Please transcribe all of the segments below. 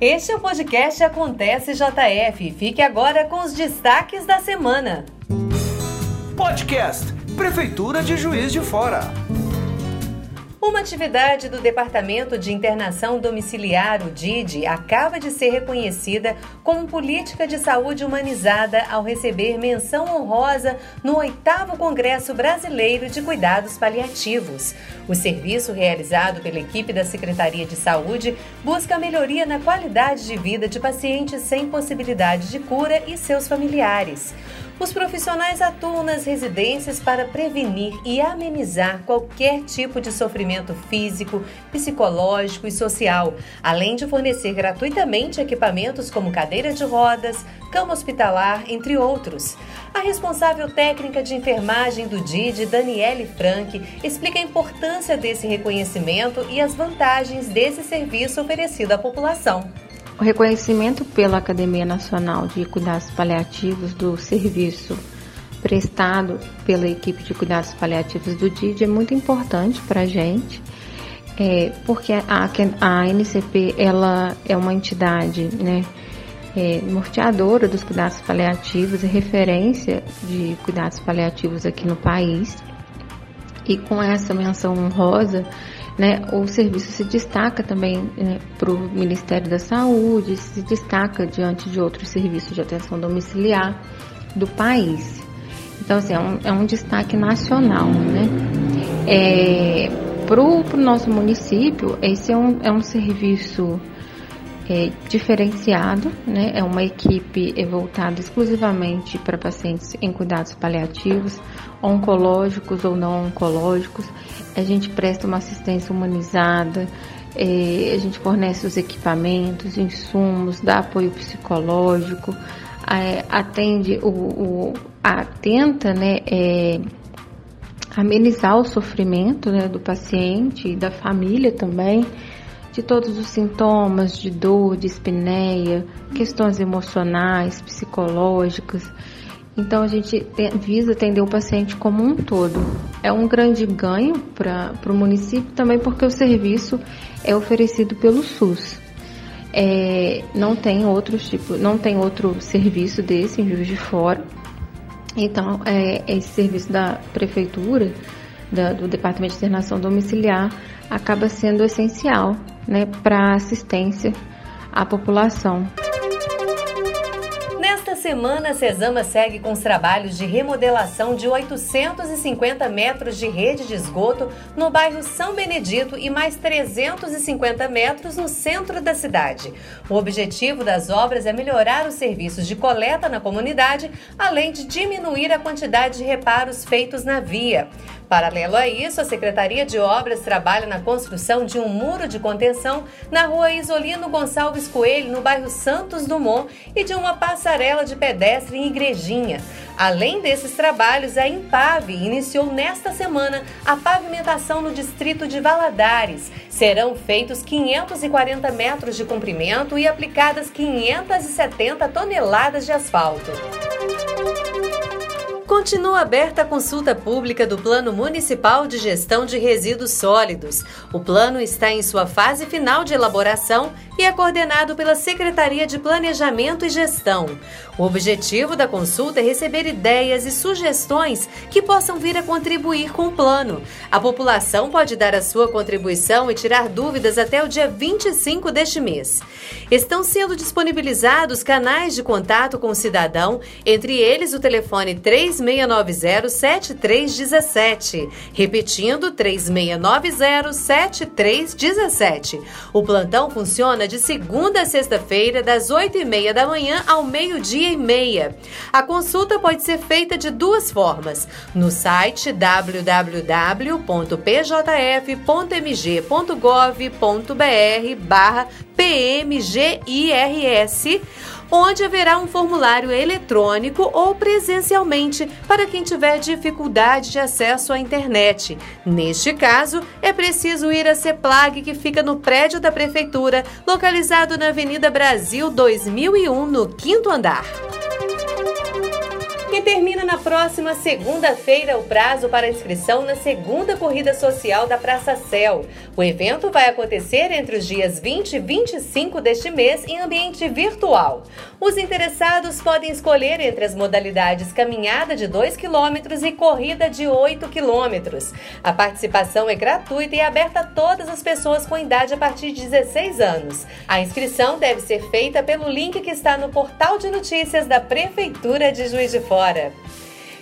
Este é o podcast Acontece JF. Fique agora com os destaques da semana. Podcast Prefeitura de Juiz de Fora. Uma atividade do Departamento de Internação Domiciliar, o DID, acaba de ser reconhecida como política de saúde humanizada ao receber menção honrosa no 8 Congresso Brasileiro de Cuidados Paliativos. O serviço realizado pela equipe da Secretaria de Saúde busca melhoria na qualidade de vida de pacientes sem possibilidade de cura e seus familiares. Os profissionais atuam nas residências para prevenir e amenizar qualquer tipo de sofrimento físico, psicológico e social, além de fornecer gratuitamente equipamentos como cadeira de rodas, cama hospitalar, entre outros. A responsável técnica de enfermagem do DID, Daniele Frank, explica a importância desse reconhecimento e as vantagens desse serviço oferecido à população. O reconhecimento pela Academia Nacional de Cuidados Paliativos do serviço prestado pela equipe de cuidados paliativos do DID é muito importante para a gente, é, porque a, a NCP ela é uma entidade né, é, norteadora dos cuidados paliativos e referência de cuidados paliativos aqui no país. E com essa menção honrosa, né, o serviço se destaca também né, para o Ministério da Saúde, se destaca diante de outros serviços de atenção domiciliar do país. Então, assim, é um, é um destaque nacional, né? É, para o nosso município, esse é um, é um serviço é, diferenciado, né? É uma equipe voltada exclusivamente para pacientes em cuidados paliativos, oncológicos ou não oncológicos. A gente presta uma assistência humanizada, é, a gente fornece os equipamentos, insumos, dá apoio psicológico, é, atende o, o tenta, né? É, amenizar o sofrimento né, do paciente e da família também de todos os sintomas de dor, de espineia, questões emocionais, psicológicas. Então a gente visa atender o paciente como um todo. É um grande ganho para o município também porque o serviço é oferecido pelo SUS. É, não tem outros tipo, não tem outro serviço desse em Juiz de Fora. Então é, esse serviço da prefeitura, da, do Departamento de Internação Domiciliar, acaba sendo essencial né, para assistência à população. Nesta semana, a Cesama segue com os trabalhos de remodelação de 850 metros de rede de esgoto no bairro São Benedito e mais 350 metros no centro da cidade. O objetivo das obras é melhorar os serviços de coleta na comunidade, além de diminuir a quantidade de reparos feitos na via. Paralelo a isso, a Secretaria de Obras trabalha na construção de um muro de contenção na rua Isolino Gonçalves Coelho, no bairro Santos Dumont, e de uma passarela de pedestre em Igrejinha. Além desses trabalhos, a Impave iniciou nesta semana a pavimentação no distrito de Valadares. Serão feitos 540 metros de comprimento e aplicadas 570 toneladas de asfalto. Continua aberta a consulta pública do Plano Municipal de Gestão de Resíduos Sólidos. O plano está em sua fase final de elaboração e é coordenado pela Secretaria de Planejamento e Gestão. O objetivo da consulta é receber ideias e sugestões que possam vir a contribuir com o plano. A população pode dar a sua contribuição e tirar dúvidas até o dia 25 deste mês. Estão sendo disponibilizados canais de contato com o cidadão, entre eles o telefone 3690-7317. Repetindo, 3690-7317. O plantão funciona de segunda a sexta-feira, das 8 e meia da manhã ao meio-dia e meia. A consulta pode ser feita de duas formas: no site www.pjf.mg.gov.br barra PMGIRS onde haverá um formulário eletrônico ou presencialmente para quem tiver dificuldade de acesso à internet. Neste caso, é preciso ir à CEPLAG, que fica no prédio da Prefeitura, localizado na Avenida Brasil 2001, no quinto andar. E termina na próxima segunda-feira o prazo para inscrição na segunda corrida social da Praça Céu. O evento vai acontecer entre os dias 20 e 25 deste mês em ambiente virtual. Os interessados podem escolher entre as modalidades caminhada de 2 km e corrida de 8 km. A participação é gratuita e aberta a todas as pessoas com idade a partir de 16 anos. A inscrição deve ser feita pelo link que está no portal de notícias da Prefeitura de Juiz de Fora fora.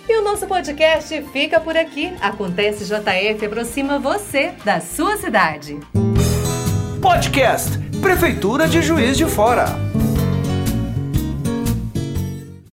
E o nosso podcast fica por aqui. Acontece JF aproxima você da sua cidade. Podcast Prefeitura de Juiz de Fora.